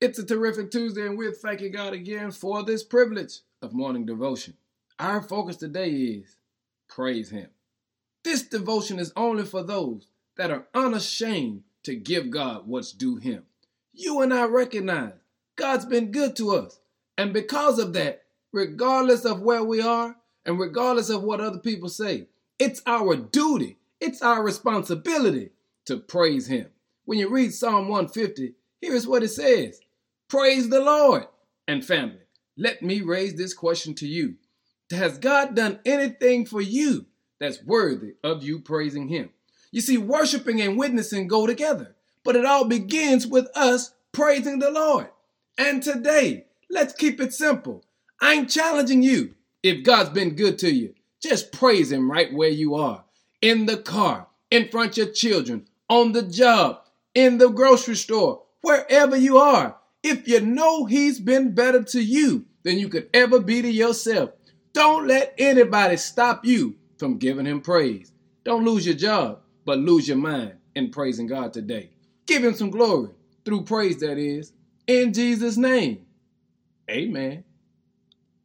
It's a terrific Tuesday, and we're thanking God again for this privilege of morning devotion. Our focus today is praise Him. This devotion is only for those that are unashamed to give God what's due Him. You and I recognize God's been good to us, and because of that, regardless of where we are and regardless of what other people say, it's our duty, it's our responsibility to praise Him. When you read Psalm 150, here's what it says Praise the Lord. And family, let me raise this question to you Has God done anything for you that's worthy of you praising Him? You see, worshiping and witnessing go together, but it all begins with us praising the Lord. And today, let's keep it simple. I ain't challenging you. If God's been good to you, just praise Him right where you are in the car, in front of your children, on the job, in the grocery store, wherever you are. If you know He's been better to you than you could ever be to yourself, don't let anybody stop you from giving Him praise. Don't lose your job, but lose your mind in praising God today. Give Him some glory through praise, that is, in Jesus' name. Amen.